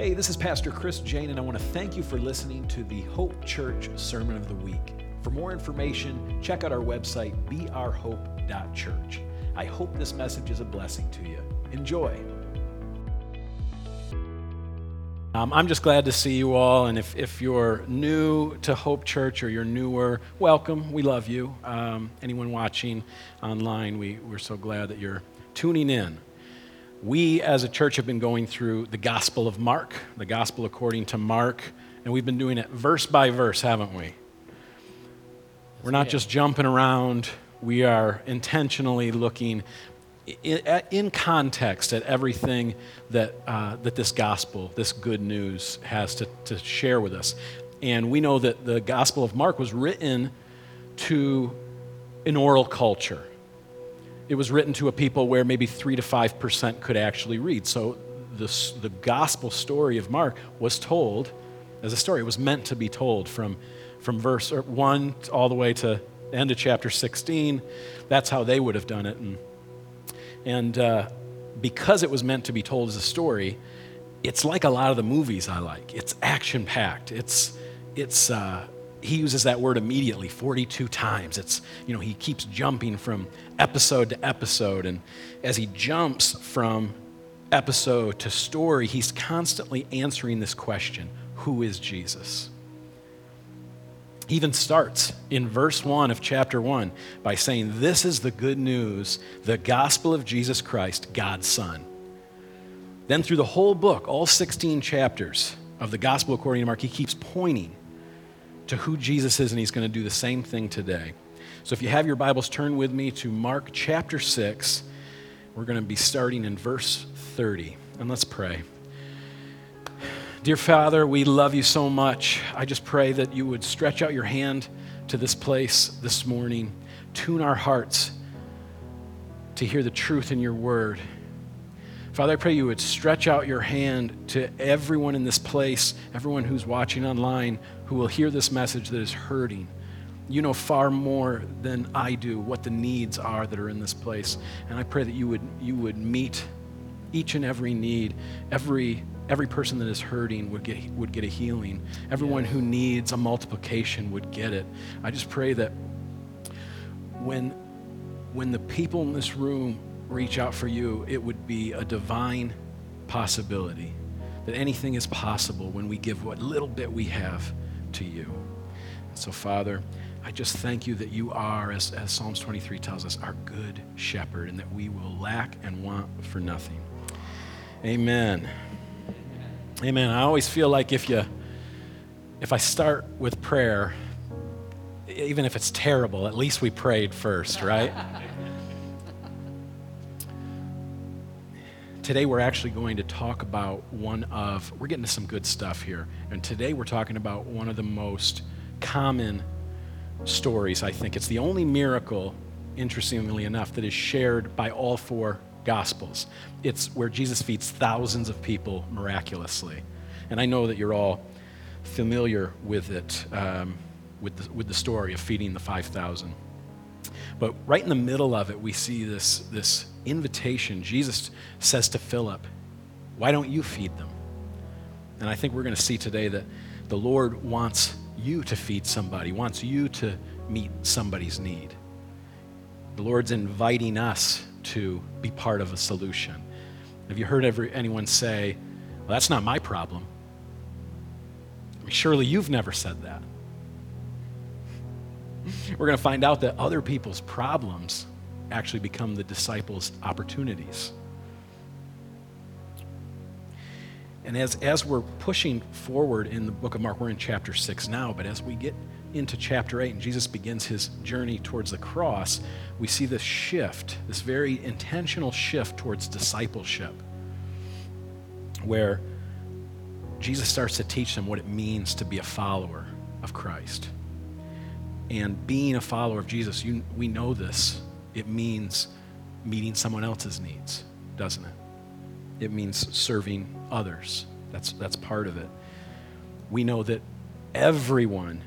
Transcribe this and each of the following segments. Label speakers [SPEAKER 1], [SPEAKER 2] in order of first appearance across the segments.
[SPEAKER 1] Hey, this is Pastor Chris Jane, and I want to thank you for listening to the Hope Church Sermon of the Week. For more information, check out our website, beourhope.church. I hope this message is a blessing to you. Enjoy. Um, I'm just glad to see you all, and if, if you're new to Hope Church or you're newer, welcome. We love you. Um, anyone watching online, we, we're so glad that you're tuning in we as a church have been going through the Gospel of Mark, the Gospel according to Mark, and we've been doing it verse by verse, haven't we? We're not just jumping around, we are intentionally looking in context at everything that, uh, that this gospel, this good news, has to, to share with us. And we know that the Gospel of Mark was written to an oral culture it was written to a people where maybe 3 to 5% could actually read. So the, the gospel story of Mark was told as a story. It was meant to be told from, from verse 1 all the way to end of chapter 16. That's how they would have done it. And, and uh, because it was meant to be told as a story, it's like a lot of the movies I like. It's action packed. It's, it's, uh, he uses that word immediately 42 times. It's, you know, he keeps jumping from episode to episode. And as he jumps from episode to story, he's constantly answering this question Who is Jesus? He even starts in verse 1 of chapter 1 by saying, This is the good news, the gospel of Jesus Christ, God's Son. Then, through the whole book, all 16 chapters of the gospel according to Mark, he keeps pointing to who Jesus is, and he's going to do the same thing today. So if you have your Bibles, turn with me to Mark chapter 6. We're going to be starting in verse 30. And let's pray. Dear Father, we love you so much. I just pray that you would stretch out your hand to this place this morning, tune our hearts to hear the truth in your word. Father, I pray you would stretch out your hand to everyone in this place, everyone who's watching online, who will hear this message that is hurting. You know far more than I do what the needs are that are in this place. And I pray that you would, you would meet each and every need, every, every person that is hurting would get, would get a healing. Everyone who needs a multiplication would get it. I just pray that when, when the people in this room reach out for you, it would be a divine possibility. That anything is possible when we give what little bit we have to you. And so, Father, I just thank you that you are, as, as Psalms 23 tells us, our good shepherd, and that we will lack and want for nothing. Amen. Amen. I always feel like if you if I start with prayer, even if it's terrible, at least we prayed first, right? today we're actually going to talk about one of, we're getting to some good stuff here. And today we're talking about one of the most common stories, I think. It's the only miracle, interestingly enough, that is shared by all four Gospels. It's where Jesus feeds thousands of people miraculously. And I know that you're all familiar with it, um, with, the, with the story of feeding the 5,000. But right in the middle of it, we see this, this invitation. Jesus says to Philip, Why don't you feed them? And I think we're going to see today that the Lord wants you to feed somebody, wants you to meet somebody's need. The Lord's inviting us to be part of a solution. Have you heard anyone say, Well, that's not my problem? I mean, surely you've never said that. We're going to find out that other people's problems actually become the disciples' opportunities. And as, as we're pushing forward in the book of Mark, we're in chapter 6 now, but as we get into chapter 8 and Jesus begins his journey towards the cross, we see this shift, this very intentional shift towards discipleship, where Jesus starts to teach them what it means to be a follower of Christ. And being a follower of Jesus, you, we know this. It means meeting someone else's needs, doesn't it? It means serving others. That's, that's part of it. We know that everyone,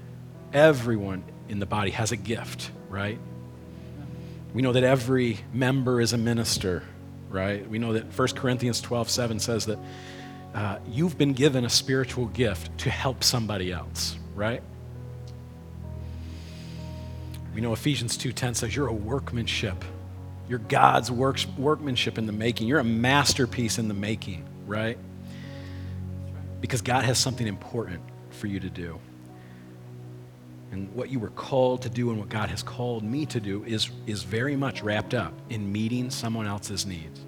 [SPEAKER 1] everyone in the body has a gift, right? We know that every member is a minister, right? We know that 1 Corinthians 12 7 says that uh, you've been given a spiritual gift to help somebody else, right? We know Ephesians 2:10 says you're a workmanship. You're God's works, workmanship in the making. You're a masterpiece in the making, right? Because God has something important for you to do. And what you were called to do and what God has called me to do is, is very much wrapped up in meeting someone else's needs.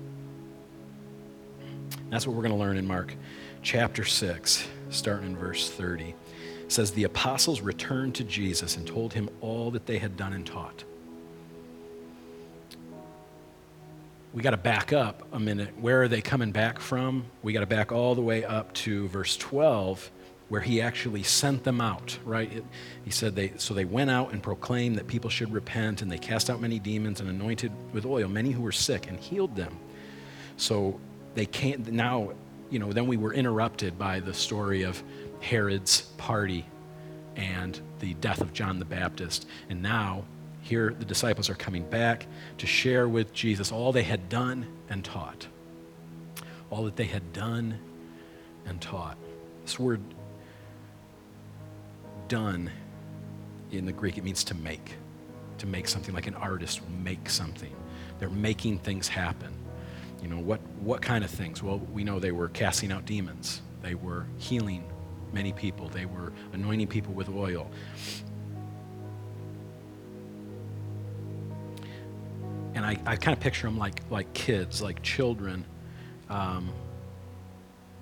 [SPEAKER 1] That's what we're going to learn in Mark chapter 6, starting in verse 30. Says, The apostles returned to Jesus and told him all that they had done and taught. We got to back up a minute. Where are they coming back from? We got to back all the way up to verse 12 where he actually sent them out, right? It, he said they, so they went out and proclaimed that people should repent, and they cast out many demons and anointed with oil many who were sick and healed them. So they can't, now, you know, then we were interrupted by the story of Herod's party and the death of John the Baptist. And now, here the disciples are coming back to share with Jesus all they had done and taught. All that they had done and taught. This word done in the Greek, it means to make. To make something like an artist will make something. They're making things happen. You know, what, what kind of things? Well, we know they were casting out demons, they were healing many people, they were anointing people with oil. And I, I kind of picture them like, like kids, like children. Um,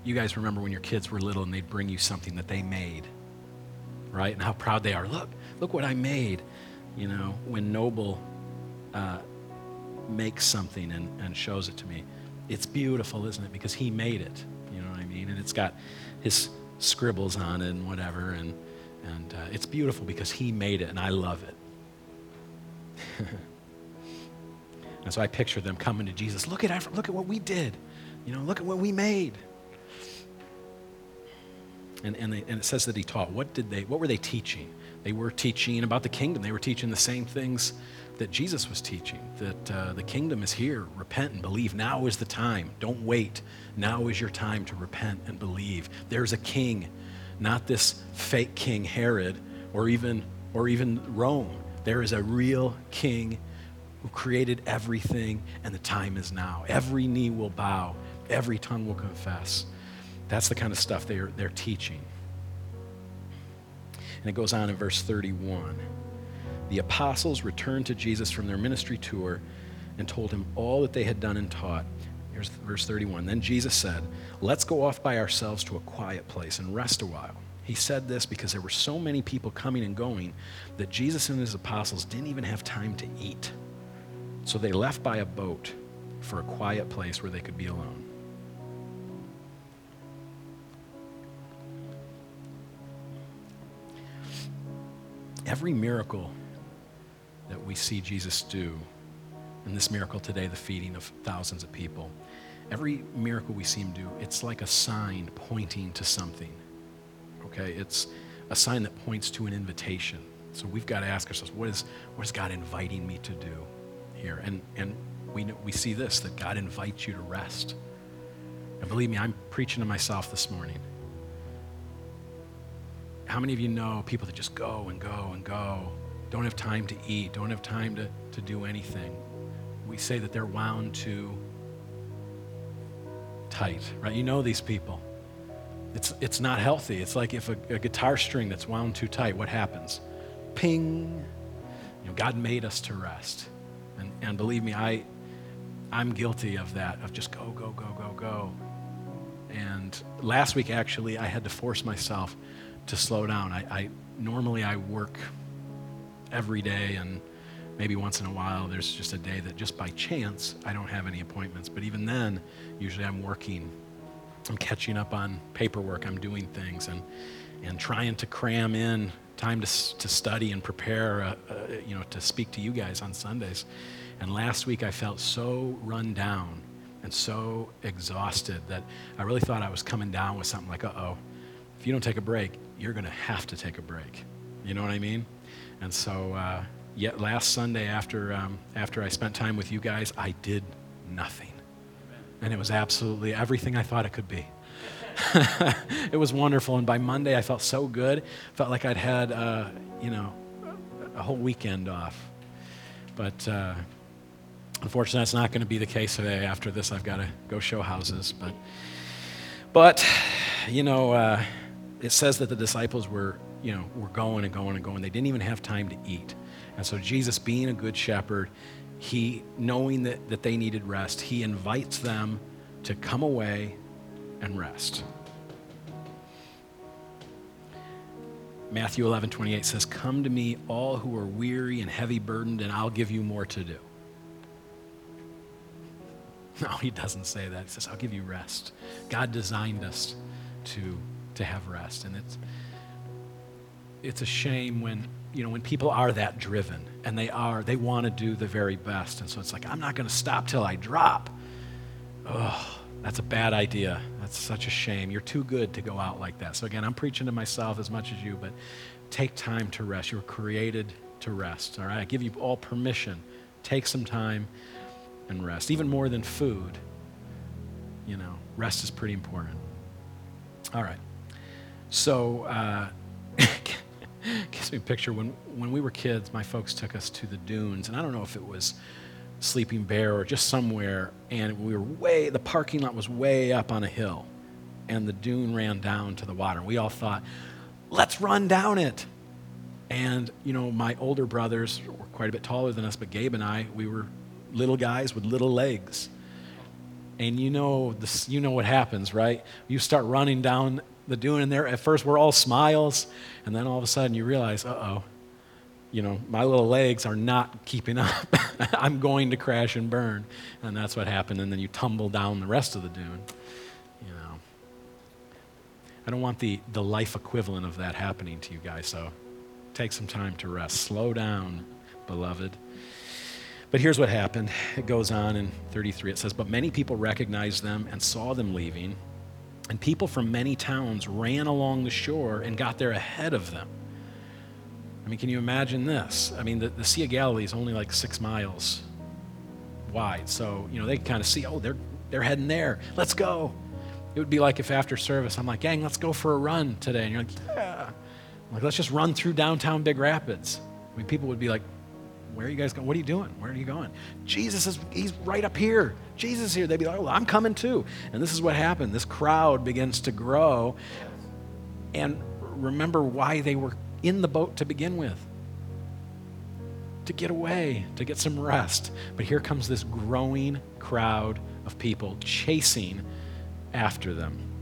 [SPEAKER 1] you guys remember when your kids were little and they'd bring you something that they made right? And how proud they are. Look, look what I made. You know, when Noble uh, makes something and, and shows it to me, it's beautiful, isn't it? Because he made it. You know what I mean? And it's got his scribbles on it and whatever. And, and uh, it's beautiful because he made it, and I love it. and so I picture them coming to Jesus. Look at, look at what we did. You know, look at what we made. And, and, they, and, it says that he taught. What did they? What were they teaching? They were teaching about the kingdom. They were teaching the same things that Jesus was teaching. That uh, the kingdom is here. Repent and believe. Now is the time. Don't wait. Now is your time to repent and believe. There's a king, not this fake king Herod, or even or even Rome. There is a real king who created everything, and the time is now. Every knee will bow. Every tongue will confess. That's the kind of stuff they're, they're teaching. And it goes on in verse 31. The apostles returned to Jesus from their ministry tour and told him all that they had done and taught. Here's verse 31. Then Jesus said, Let's go off by ourselves to a quiet place and rest a while. He said this because there were so many people coming and going that Jesus and his apostles didn't even have time to eat. So they left by a boat for a quiet place where they could be alone. every miracle that we see Jesus do, in this miracle today, the feeding of thousands of people, every miracle we see him do, it's like a sign pointing to something. Okay? It's a sign that points to an invitation. So we've got to ask ourselves, what is, what is God inviting me to do here? And, and we, we see this, that God invites you to rest. And believe me, I'm preaching to myself this morning. How many of you know people that just go and go and go, don't have time to eat, don't have time to, to do anything? We say that they're wound too tight, right? You know these people. It's, it's not healthy. It's like if a, a guitar string that's wound too tight, what happens? Ping. You know, God made us to rest. And, and believe me, I, I'm guilty of that, of just go, go, go, go, go. And last week, actually, I had to force myself to slow down. I, I normally I work every day and maybe once in a while there's just a day that just by chance I don't have any appointments. But even then, usually I'm working. I'm catching up on paperwork. I'm doing things and and trying to cram in time to, to study and prepare, uh, uh, you know, to speak to you guys on Sundays. And last week I felt so run down and so exhausted that I really thought I was coming down with something like, uh oh, if you don't take a break, you're going to have to take a break. You know what I mean? And so, uh, yet last Sunday after um, after I spent time with you guys, I did nothing, and it was absolutely everything I thought it could be. it was wonderful. And by Monday, I felt so good. Felt like I'd had, uh, you know, a whole weekend off. But uh, unfortunately, that's not going to be the case today. After this, I've got to go show houses. But, but you know, uh, it says that the disciples were, you know, were going and going and going. They didn't even have time to eat. And so Jesus, being a good shepherd, he, knowing that, that they needed rest, he invites them to come away and rest. Matthew 11, 28 says, Come to me, all who are weary and heavy burdened, and I'll give you more to do. No, he doesn't say that. He says, I'll give you rest. God designed us to, to have rest. And it's, it's a shame when, you know, when people are that driven and they are, they want to do the very best. And so it's like, I'm not going to stop till I drop. Oh, that's a bad idea. That's such a shame. You're too good to go out like that. So, again, I'm preaching to myself as much as you, but take time to rest. You were created to rest, all right? I give you all permission. Take some time and rest. Even more than food, you know, rest is pretty important. All right. So, uh, gives me a picture when, when we were kids, my folks took us to the dunes, and I don't know if it was Sleeping Bear or just somewhere, and we were way, the parking lot was way up on a hill, and the dune ran down to the water. We all thought, let's run down it. And, you know, my older brothers were quite a bit taller than us, but Gabe and I, we were little guys with little legs. And you know, this, you know what happens, right? You start running down the dune, and there, at first we're all smiles, and then all of a sudden you realize, uh oh, you know, my little legs are not keeping up. I'm going to crash and burn. And that's what happened. And then you tumble down the rest of the dune. You know. I don't want the, the life equivalent of that happening to you guys, so take some time to rest. Slow down, beloved. But here's what happened. It goes on in 33. It says, But many people recognized them and saw them leaving, and people from many towns ran along the shore and got there ahead of them. I mean, can you imagine this? I mean, the, the Sea of Galilee is only like six miles wide. So, you know, they kind of see, oh, they're, they're heading there. Let's go. It would be like if after service, I'm like, gang, let's go for a run today. And you're like, yeah. I'm like, let's just run through downtown Big Rapids. I mean, people would be like, where are you guys going? What are you doing? Where are you going? Jesus is, he's right up here. Jesus is here. They'd be like, oh, I'm coming too. And this is what happened. This crowd begins to grow. And remember why they were in the boat to begin with to get away, to get some rest. But here comes this growing crowd of people chasing after them.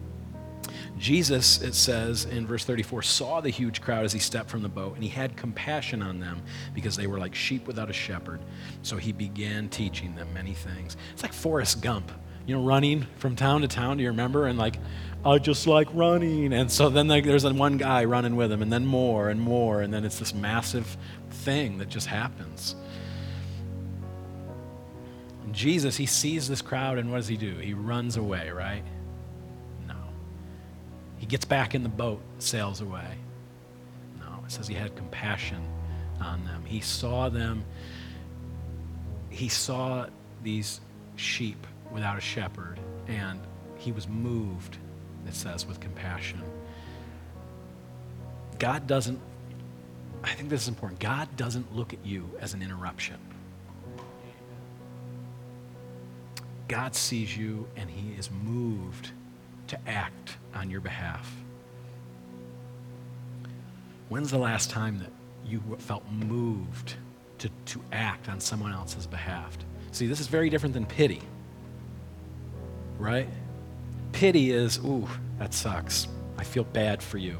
[SPEAKER 1] Jesus, it says in verse 34, saw the huge crowd as he stepped from the boat, and he had compassion on them because they were like sheep without a shepherd. So he began teaching them many things. It's like Forrest Gump, you know, running from town to town. Do you remember? And like, I just like running. And so then there's one guy running with him, and then more and more, and then it's this massive thing that just happens. And Jesus, he sees this crowd, and what does he do? He runs away, right? He gets back in the boat, sails away. No. It says he had compassion on them. He saw them, he saw these sheep without a shepherd, and he was moved it says, with compassion. God doesn't, I think this is important. God doesn't look at you as an interruption. God sees you and he is moved to act on your behalf. When's the last time that you felt moved to, to act on someone else's behalf? See, this is very different than pity, right? Pity is, ooh, that sucks. I feel bad for you.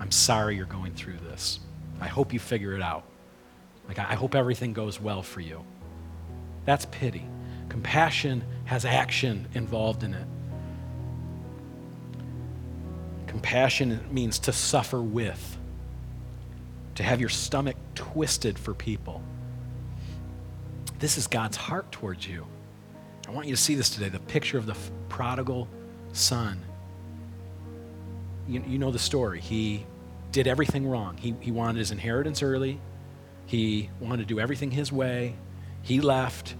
[SPEAKER 1] I'm sorry you're going through this. I hope you figure it out. Like, I hope everything goes well for you. That's pity. Compassion has action involved in it. Compassion means to suffer with, to have your stomach twisted for people. This is God's heart towards you. I want you to see this today the picture of the prodigal son. You, you know the story. He did everything wrong. He, he wanted his inheritance early, he wanted to do everything his way. He left.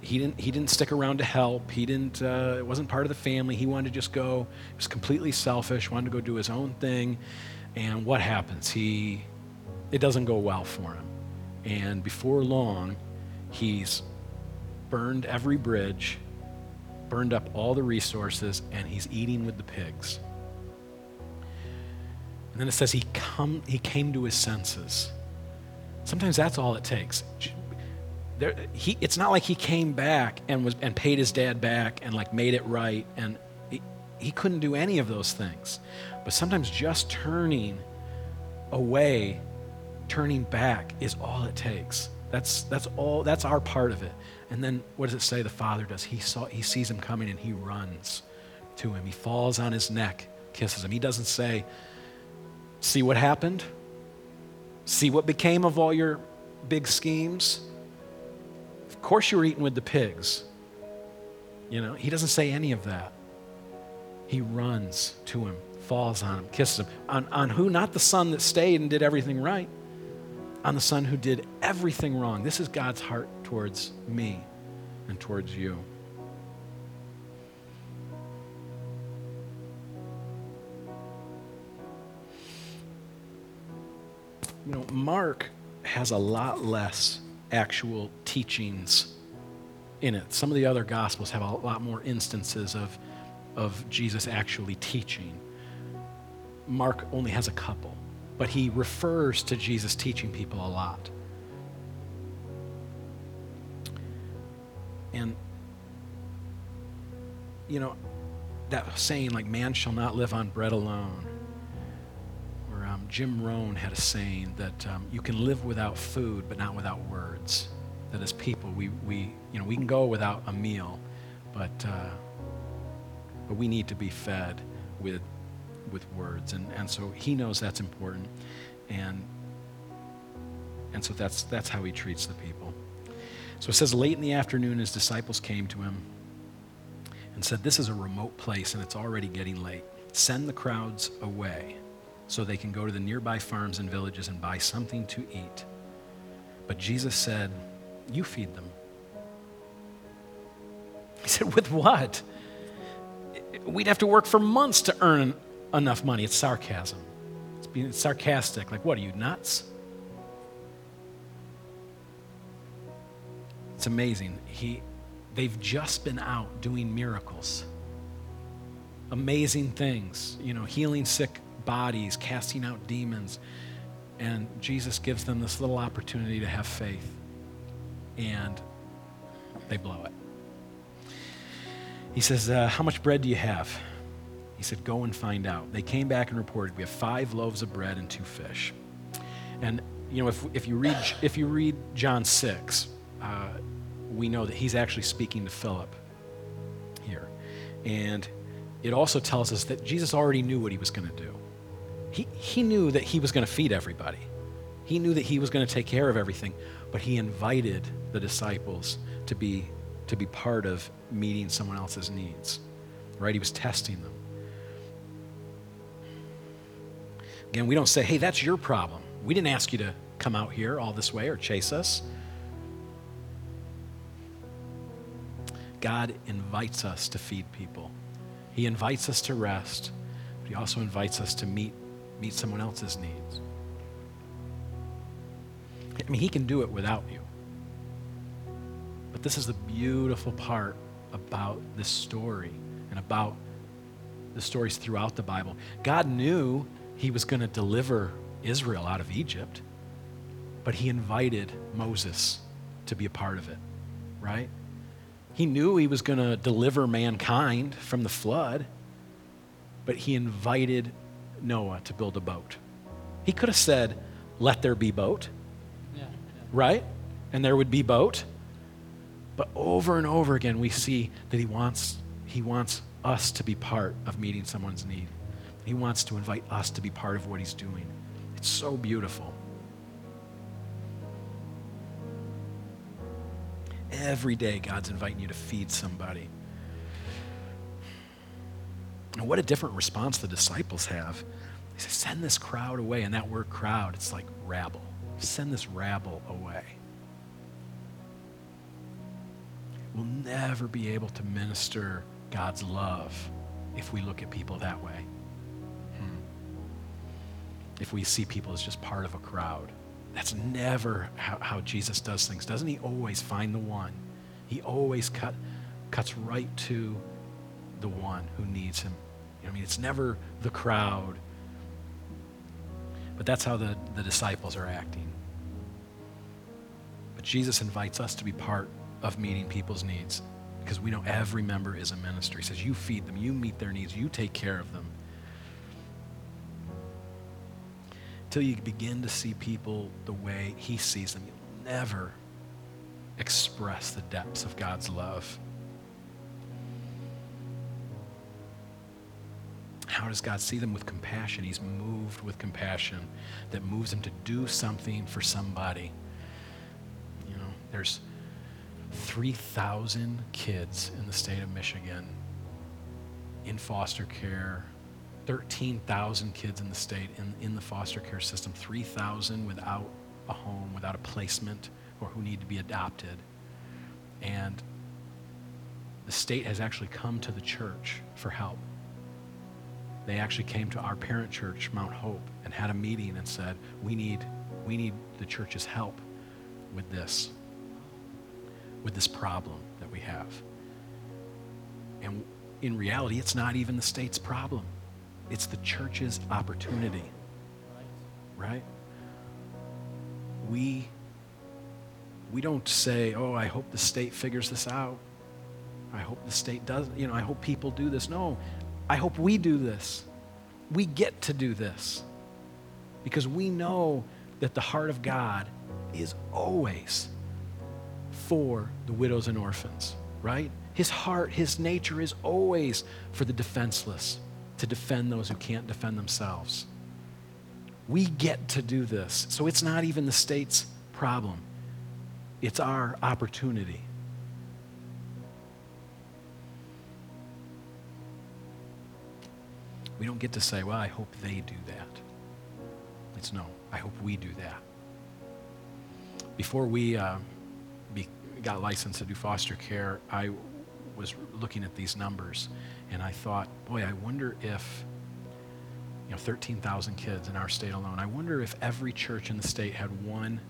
[SPEAKER 1] He didn't, he didn't stick around to help. He didn't, uh, it wasn't part of the family. He wanted to just go, he was completely selfish, wanted to go do his own thing. And what happens? He, it doesn't go well for him. And before long, he's burned every bridge, burned up all the resources, and he's eating with the pigs. And then it says he, come, he came to his senses. Sometimes that's all it takes. There, he, it's not like he came back and, was, and paid his dad back and like made it right. And he, he couldn't do any of those things. But sometimes just turning away, turning back is all it takes. That's, that's all, that's our part of it. And then what does it say the father does? He, saw, he sees him coming and he runs to him. He falls on his neck, kisses him. He doesn't say, See what happened? See what became of all your big schemes? Of course, you were eating with the pigs. You know, he doesn't say any of that. He runs to him, falls on him, kisses him. On, on who? Not the son that stayed and did everything right, on the son who did everything wrong. This is God's heart towards me and towards you. you know, Mark has a lot less actual teachings in it. Some of the other gospels have a lot more instances of, of Jesus actually teaching. Mark only has a couple, but he refers to Jesus teaching people a lot. And, you know, that saying, like, man shall not live on bread alone Jim Rohn had a saying that um, you can live without food, but not without words. That as people, we, we, you know, we can go without a meal, but, uh, but we need to be fed with, with words. And, and so he knows that's important. And, and so that's, that's how he treats the people. So it says, late in the afternoon, his disciples came to him and said, This is a remote place and it's already getting late. Send the crowds away so they can go to the nearby farms and villages and buy something to eat. But Jesus said, You feed them. He said, With what? We'd have to work for months to earn enough money. It's sarcasm. It's being sarcastic. Like, what are you, nuts? It's amazing. He, they've just been out doing miracles, amazing things, you know, healing sick bodies, casting out demons. And Jesus gives them this little opportunity to have faith. And they blow it. He says, uh, How much bread do you have? He said, Go and find out. They came back and reported, We have five loaves of bread and two fish. And, you know, if, if, you, read, if you read John 6, uh, we know that he's actually speaking to Philip here. And it also tells us that Jesus already knew what he was going to do he, knew that he was going to feed everybody. He knew that he was going to take care of everything, but he invited the disciples to be, to be part of meeting someone else's needs. Right? He was testing them. Again, we don't say, hey, that's your problem. We didn't ask you to come out here all this way or chase us. God invites us to feed people. He invites us to rest, but He also invites us to meet meet someone else's needs. I mean, He can do it without you. But this is the beautiful part about this story and about the stories throughout the Bible. God knew He was going to deliver Israel out of Egypt, but He invited Moses to be a part of it, right? He knew He was going to deliver mankind from the flood, but He invited Noah to build a boat. He could have said, Let there be boat, yeah, yeah. right? And there would be boat. But over and over again, we see that he wants, he wants us to be part of meeting someone's need. He wants to invite us to be part of what he's doing. It's so beautiful. Every day, God's inviting you to feed somebody. And what a different response the disciples have. They say, Send this crowd away. And that word crowd, it's like rabble. Send this rabble away. We'll never be able to minister God's love if we look at people that way. Hmm. If we see people as just part of a crowd. That's never how, how, Jesus does things. Doesn't he always find the one? He always cut, cuts right to the one who needs him. You know, I mean, it's never the crowd. But that's how the, the disciples are acting. But Jesus invites us to be part of meeting people's needs because we know every member is a ministry. He says, You feed them, you meet their needs, you take care of them. Until you begin to see people the way He sees them, you'll never express the depths of God's love. How does God see them with compassion? He's moved with compassion that moves him to do something for somebody. You know, there's 3,000 kids in the state of Michigan in foster care, 13,000 kids in the state in, in the foster care system, 3,000 without a home, without a placement, or who need to be adopted. And the state has actually come to the church for help. They actually came to our parent church, Mount Hope, and had a meeting and said, We need, we need the church's help with this with this problem that we have. And in reality, it's not even the state's problem, it's the church's opportunity. Right? We, we don't say, oh, I hope the state figures this out. I hope the state does, you know, I hope people do this. No, I hope we do this. We get to do this because we know that the heart of God is always for the widows and orphans, right? His heart, his nature is always for the defenseless, to defend those who can't defend themselves. We get to do this. So it's not even the state's problem, it's our opportunity. We don't get to say, well, I hope they do that. It's no, I hope we do that. Before we. Uh, got licensed to do foster care, I was looking at these numbers and I thought, boy, I wonder if, you know, 13,000 kids in our state alone, I wonder if every church in the state had one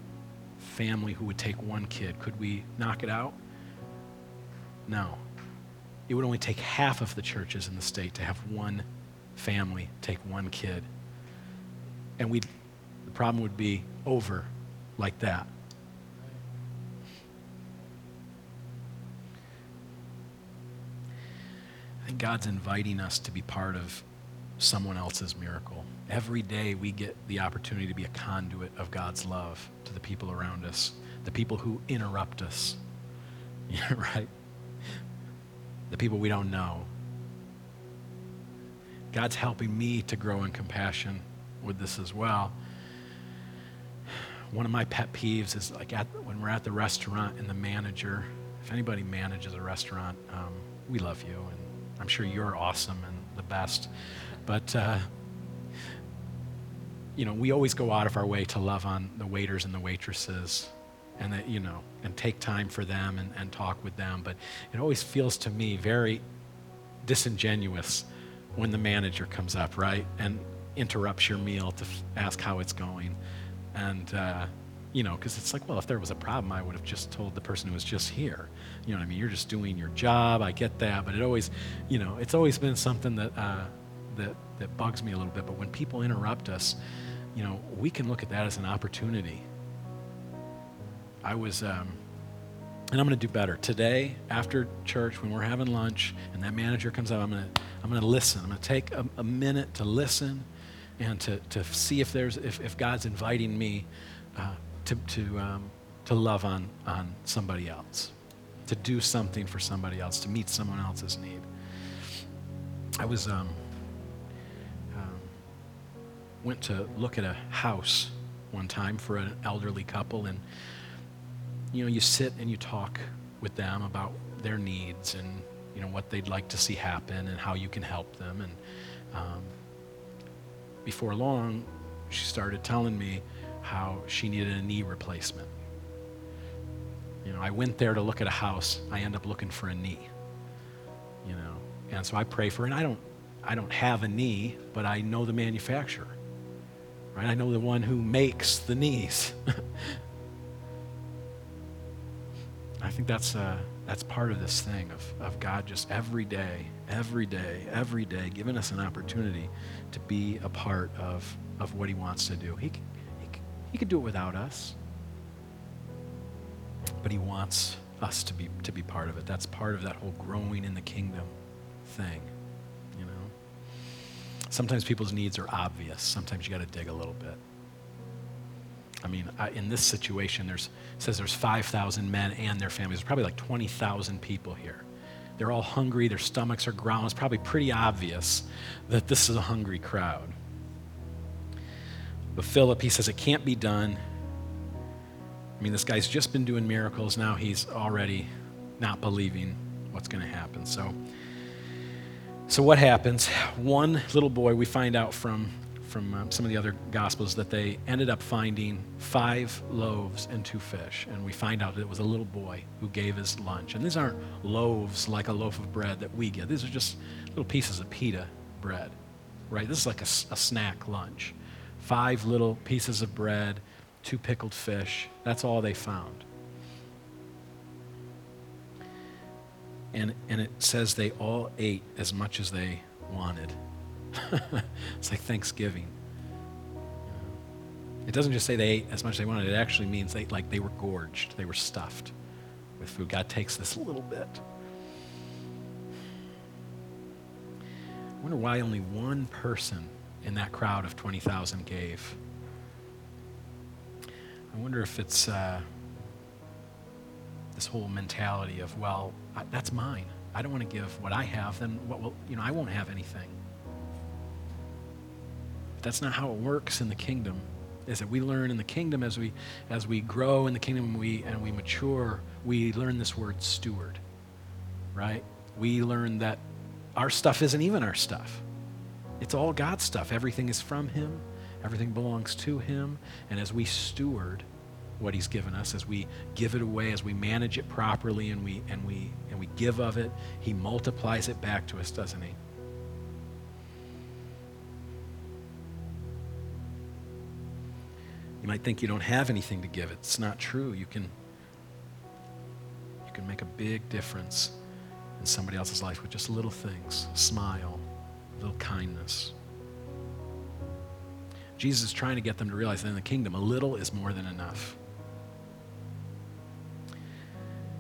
[SPEAKER 1] family who would take one kid. Could we knock it out? No. It would only take half of the churches in the state to have one family take one kid. And we the problem would be over like that. I think God's inviting us to be part of someone else's miracle. Every day we get the opportunity to be a conduit of God's love to the people around us, the people who interrupt us, right? The people we don't know. God's helping me to grow in compassion with this as well. One of my pet peeves is like at, when we're at the restaurant and the manager, if anybody manages a restaurant, um, we love you and I'm sure you're awesome and the best. But, uh, you know, we always go out of our way to love on the waiters and the waitresses and that, you know, and take time for them and, and talk with them. But it always feels to me very disingenuous when the manager comes up, right? And interrupts your meal to f- ask how it's going. And, uh, you know, because it's like, well, if there was a problem, I would have just told the person who was just here. You know what I mean? You're just doing your job. I get that, but it always, you know, it's always been something that uh, that that bugs me a little bit. But when people interrupt us, you know, we can look at that as an opportunity. I was, um, and I'm going to do better today after church when we're having lunch, and that manager comes up. I'm going to I'm going to listen. I'm going to take a, a minute to listen and to to see if there's if if God's inviting me. Uh, to, to, um, to love on, on somebody else, to do something for somebody else, to meet someone else's need. I was, um, um, went to look at a house one time for an elderly couple, and, you know, you sit and you talk with them about their needs and, you know, what they'd like to see happen and how you can help them. And um, before long, she started telling me how she needed a knee replacement. You know, I went there to look at a house. I end up looking for a knee. You know, and so I pray for, her, and I don't, I don't have a knee, but I know the manufacturer. Right? I know the one who makes the knees. I think that's, uh, that's part of this thing of, of God just every day, every day, every day giving us an opportunity to be a part of, of what He wants to do. He, he, he could do it without us, but He wants us to be, to be part of it. That's part of that whole growing in the kingdom thing, you know? Sometimes people's needs are obvious, sometimes you got to dig a little bit. I mean, I, in this situation, there's says there's 5,000 men and their families. There's probably like 20,000 people here. They're all hungry. Their stomachs are growling. It's probably pretty obvious that this is a hungry crowd. But Philip, he says it can't be done. I mean, this guy's just been doing miracles. Now he's already not believing what's going to happen. So, so what happens? One little boy, we find out from from um, some of the other gospels that they ended up finding five loaves and two fish. And we find out that it was a little boy who gave his lunch. And these aren't loaves like a loaf of bread that we get. These are just little pieces of pita bread right? This is like a, a snack lunch. Five little pieces of bread two pickled fish. That's all they found. And, and it says they all ate as much as they wanted it's like Thanksgiving. It doesn't just say they ate as much as they wanted. It actually means they like they were gorged. They were stuffed with food. God takes this little bit. I wonder why only one person in that crowd of 20,000 gave. I wonder if it's uh, this whole mentality of, well, I, that's mine. I don't want to give what I have, then what will, you know, I won't have anything. That's not how it works in the kingdom. Is that we learn in the kingdom as we as we grow in the kingdom and we and we mature, we learn this word steward. Right? We learn that our stuff isn't even our stuff. It's all God's stuff. Everything is from him. Everything belongs to him. And as we steward what he's given us, as we give it away, as we manage it properly and we and we and we give of it, he multiplies it back to us, doesn't he? You might think you don't have anything to give. It's not true. You can, you can make a big difference in somebody else's life with just little things a smile, a little kindness. Jesus is trying to get them to realize that in the kingdom, a little is more than enough.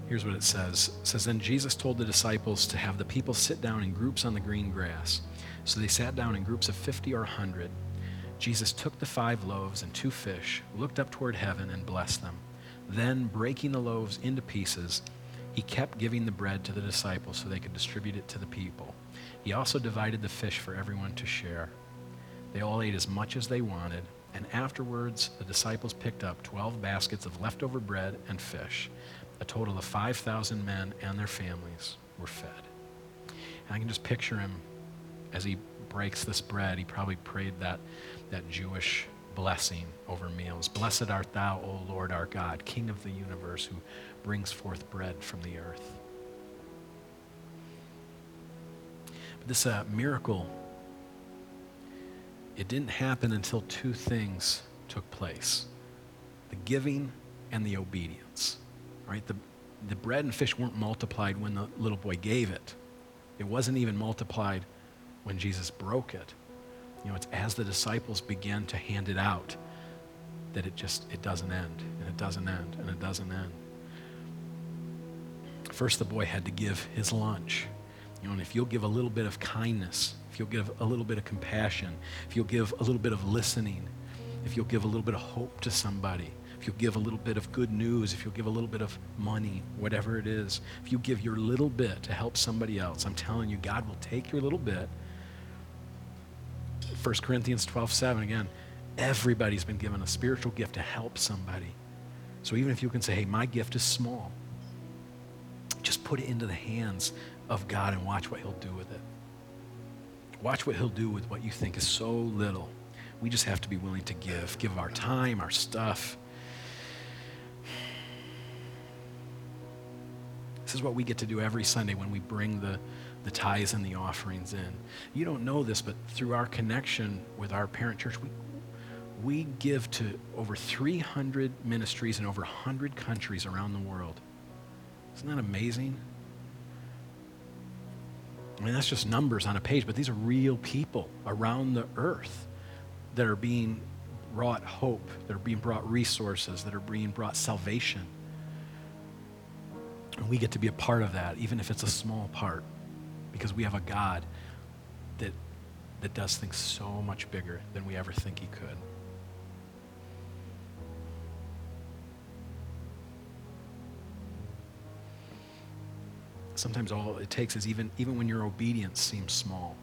[SPEAKER 1] Here's what it says. It says, Then Jesus told the disciples to have the people sit down in groups on the green grass. So they sat down in groups of 50 or 100. Jesus took the five loaves and two fish, looked up toward heaven, and blessed them. Then, breaking the loaves into pieces, he kept giving the bread to the disciples so they could distribute it to the people. He also divided the fish for everyone to share. They all ate as much as they wanted, and afterwards the disciples picked up 12 baskets of leftover bread and fish. A total of 5,000 men and their families were fed. And I can just picture him as he breaks this bread. He probably prayed that that Jewish blessing over meals. Blessed art thou, O Lord our God, King of the universe, who brings forth bread from the earth. But this uh, miracle, it didn't happen until two things took place the giving and the obedience. Right? The, the bread and fish weren't multiplied when the little boy gave it, it wasn't even multiplied when Jesus broke it. You know, it's as the disciples begin to hand it out that it just it doesn't end and it doesn't end and it doesn't end. First the boy had to give his lunch. You know, and if you'll give a little bit of kindness, if you'll give a little bit of compassion, if you'll give a little bit of listening, if you'll give a little bit of hope to somebody, if you'll give a little bit of good news, if you'll give a little bit of money, whatever it is, if you give your little bit to help somebody else, I'm telling you, God will take your little bit 1 Corinthians 12 7 again. Everybody's been given a spiritual gift to help somebody. So even if you can say, hey, my gift is small, just put it into the hands of God and watch what He'll do with it. Watch what He'll do with what you think is so little. We just have to be willing to give, give our time, our stuff. This is what we get to do every Sunday when we bring the, the tithes and the offerings in. You don't know this, but through our connection with our parent church, we, we give to over 300 ministries in over 100 countries around the world. Isn't that amazing? I mean, that's just numbers on a page, but these are real people around the earth that are being brought hope, that are being brought resources, that are being brought salvation. And we get to be a part of that, even if it's a small part, because we have a God that, that does things so much bigger than we ever think He could. Sometimes all it takes is even, even when your obedience seems small,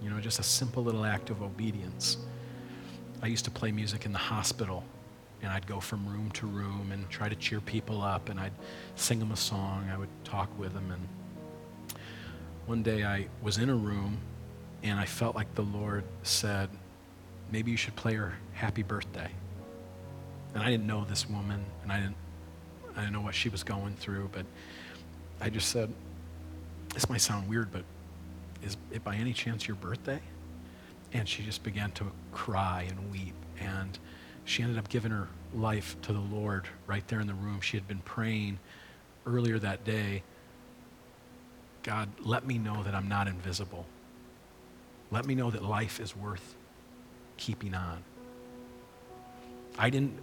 [SPEAKER 1] you know, just a simple little act of obedience. I used to play music in the hospital, and I'd go from room to room and try to cheer people up, and I'd sing them a song. I would talk with them. And one day I was in a room, and I felt like the Lord said, Maybe you should play her happy birthday. And I didn't know this woman, and I didn't, I didn't know what she was going through, but I just said, This might sound weird, but is it by any chance your birthday? And she just began to cry and weep. And she ended up giving her life to the Lord right there in the room. She had been praying earlier that day God, let me know that I'm not invisible. Let me know that life is worth keeping on. I didn't,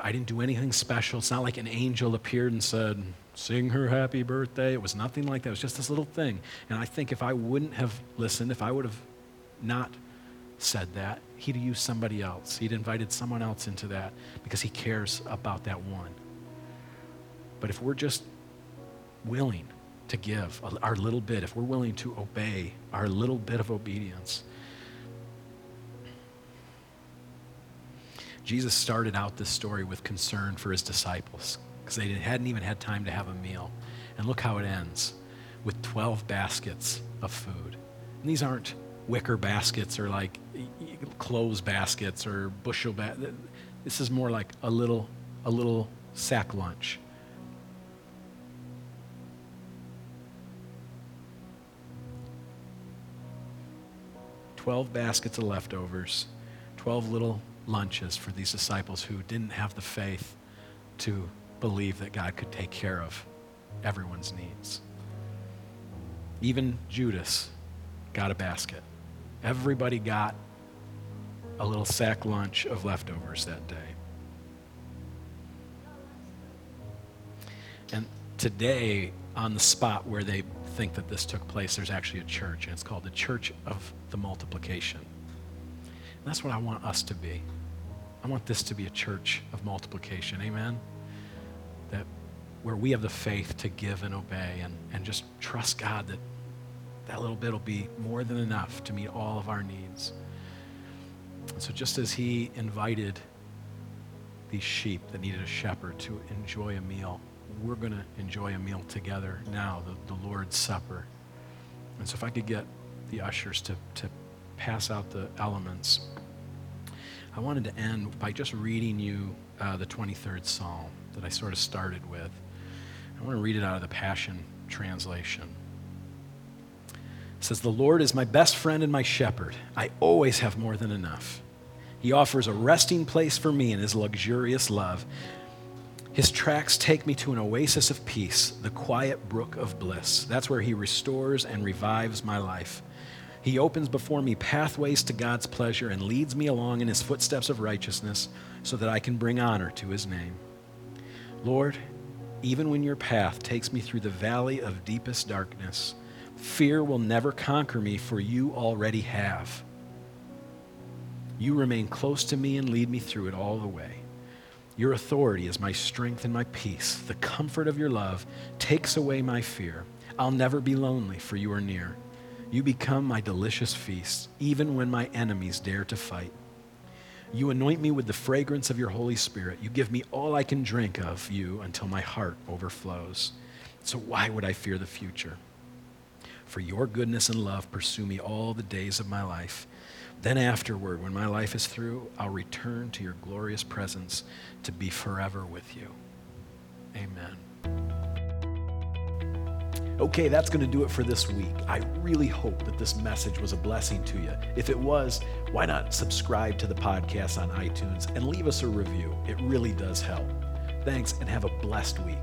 [SPEAKER 1] I didn't do anything special. It's not like an angel appeared and said, sing her happy birthday. It was nothing like that. It was just this little thing. And I think if I wouldn't have listened, if I would have not said that, he'd used somebody else. He'd invited someone else into that because he cares about that one. But if we're just willing to give our little bit, if we're willing to obey our little bit of obedience, Jesus started out this story with concern for his disciples because they hadn't even had time to have a meal. And look how it ends with 12 baskets of food. And these aren't wicker baskets or like clothes baskets or bushel ba- This is more like a little, a little sack lunch. Twelve baskets of leftovers, twelve little lunches for these disciples who didn't have the faith to believe that God could take care of everyone's needs. Even Judas got a basket. Everybody got a little sack lunch of leftovers that day. And today, on the spot where they think that this took place, there's actually a church, and it's called the Church of the Multiplication. And that's what I want us to be. I want this to be a church of multiplication. Amen? that where we have the faith to give and obey and, and just trust God that that little bit will be more than enough to meet all of our needs. And so just as he invited these sheep that needed a shepherd to enjoy a meal, we're going to enjoy a meal together now, the, the Lord's Supper. And so if I could get the ushers to, to pass out the elements, I wanted to end by just reading you uh, the 23rd Psalm that I sort of started with. I want to read it out of the Passion Translation. Says, The Lord is my best friend and my shepherd. I always have more than enough. He offers a resting place for me in his luxurious love. His tracks take me to an oasis of peace, the quiet brook of bliss. That's where he restores and revives my life. He opens before me pathways to God's pleasure and leads me along in his footsteps of righteousness so that I can bring honor to his name. Lord, even when your path takes me through the valley of deepest darkness, fear will never conquer me, for you already have. You remain close to me and lead me through it all the way. Your authority is my strength and my peace. The comfort of your love takes away my fear. I'll never be lonely, for you are near. You become my delicious feast, even when my enemies dare to fight. You anoint me with the fragrance of your Holy Spirit. You give me all I can drink of you until my heart overflows. So why would I fear the future? For your goodness and love pursue me all the days of my life. Then, afterward, when my life is through, I'll return to your glorious presence to be forever with you. Amen. Okay, that's going to do it for this week. I really hope that this message was a blessing to you. If it was, why not subscribe to the podcast on iTunes and leave us a review? It really does help. Thanks and have a blessed week.